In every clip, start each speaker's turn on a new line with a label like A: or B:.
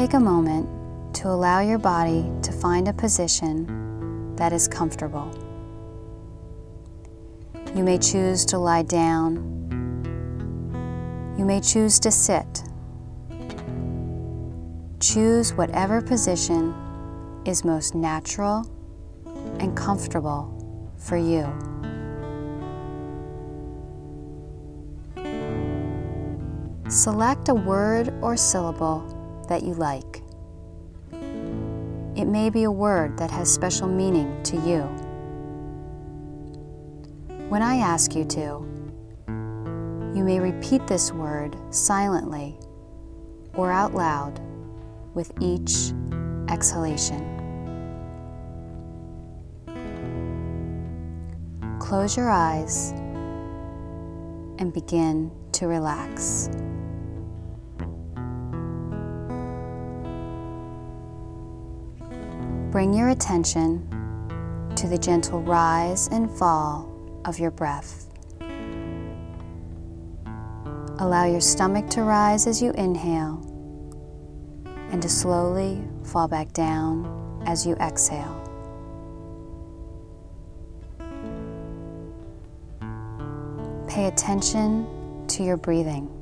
A: take a moment to allow your body to find a position that is comfortable. You may choose to lie down. You may choose to sit. Choose whatever position is most natural and comfortable for you. Select a word or syllable that you like. It may be a word that has special meaning to you. When I ask you to, you may repeat this word silently or out loud with each exhalation. Close your eyes and begin to relax. Bring your attention to the gentle rise and fall of your breath. Allow your stomach to rise as you inhale and to slowly fall back down as you exhale. Pay attention to your breathing.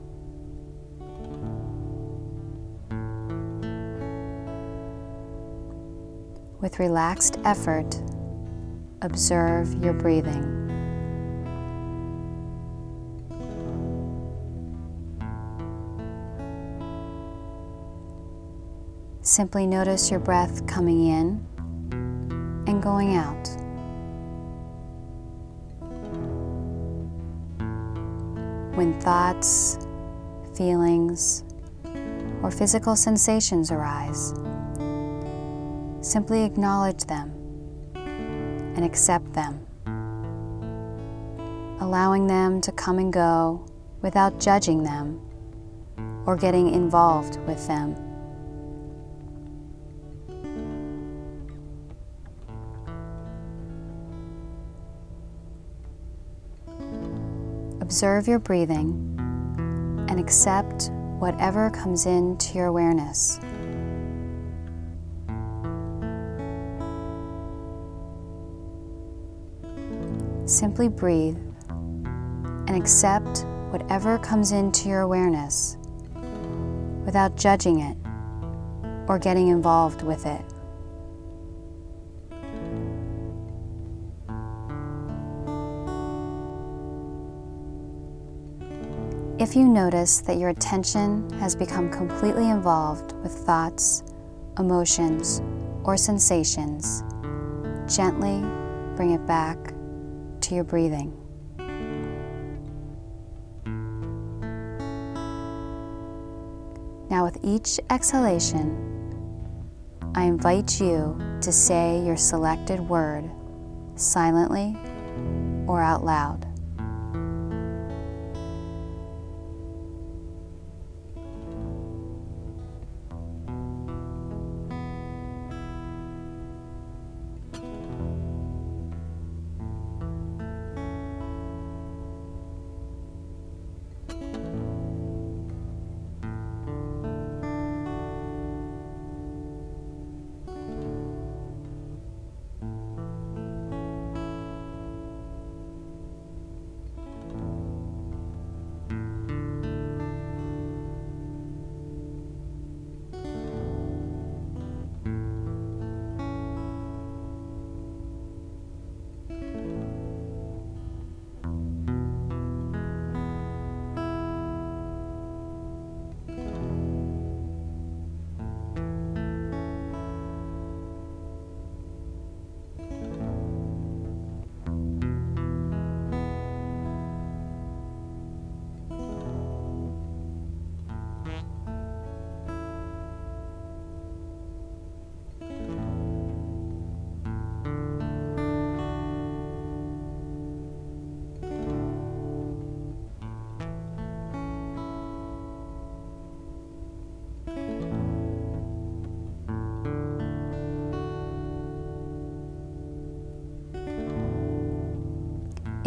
A: With relaxed effort, observe your breathing. Simply notice your breath coming in and going out. When thoughts, feelings, or physical sensations arise, simply acknowledge them and accept them, allowing them to come and go without judging them or getting involved with them. Observe your breathing and accept whatever comes into your awareness. Simply breathe and accept whatever comes into your awareness without judging it or getting involved with it. If you notice that your attention has become completely involved with thoughts, emotions, or sensations, gently bring it back to your breathing. Now, with each exhalation, I invite you to say your selected word silently or out loud.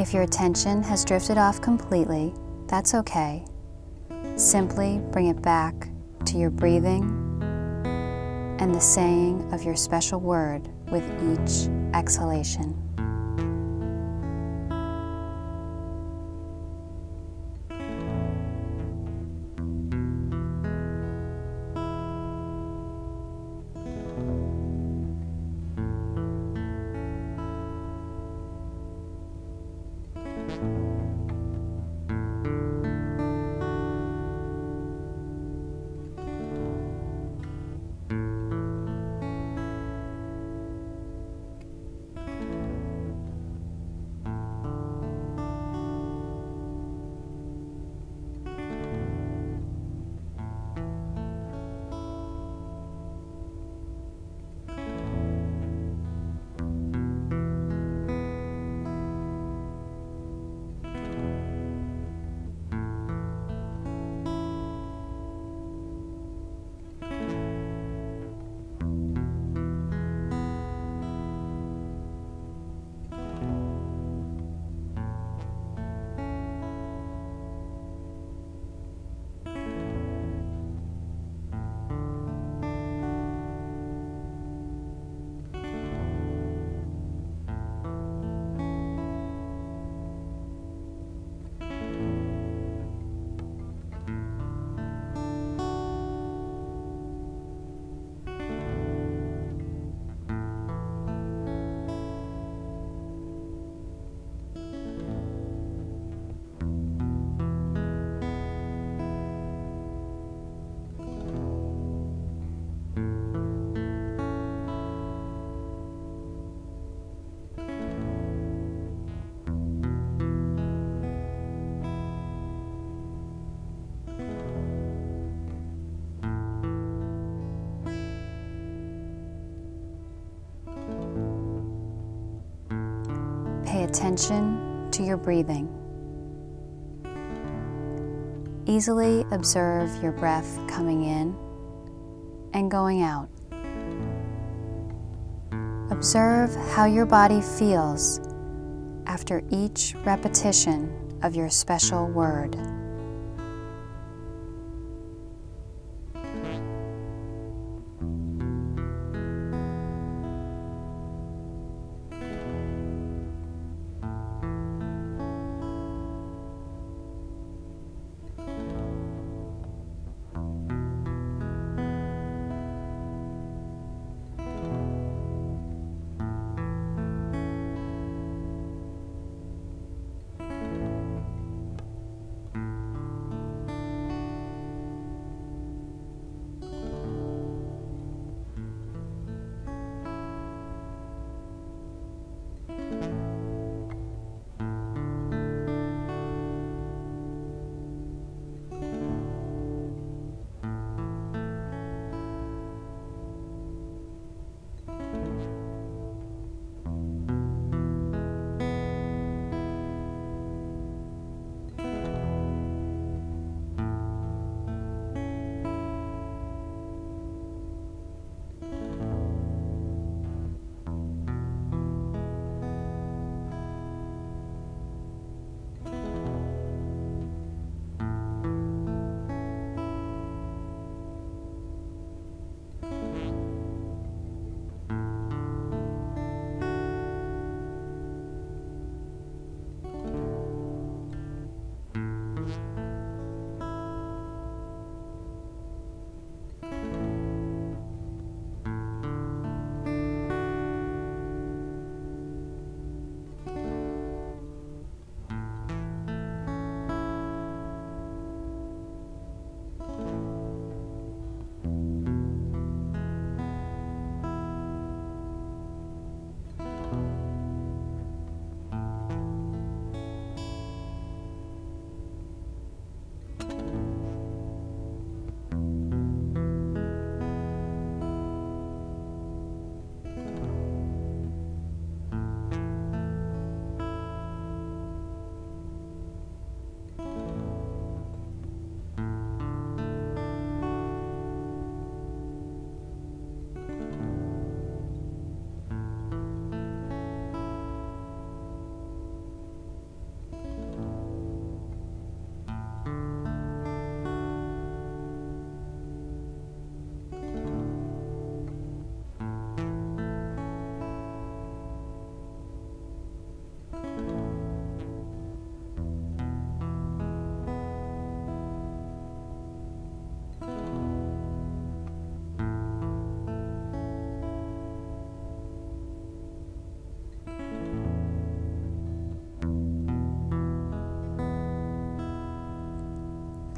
A: If your attention has drifted off completely, that's okay. Simply bring it back to your breathing and the saying of your special word with each exhalation. Attention to your breathing. Easily observe your breath coming in and going out. Observe how your body feels after each repetition of your special word.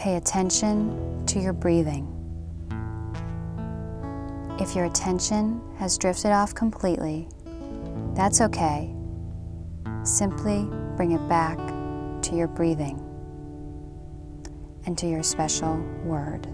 A: Pay attention to your breathing. If your attention has drifted off completely, that's okay. Simply bring it back to your breathing and to your special word.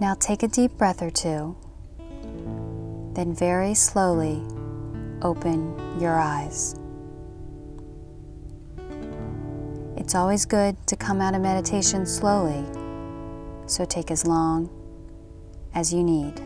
A: Now take a deep breath or two, then very slowly open your eyes. It's always good to come out of meditation slowly, so take as long as you need.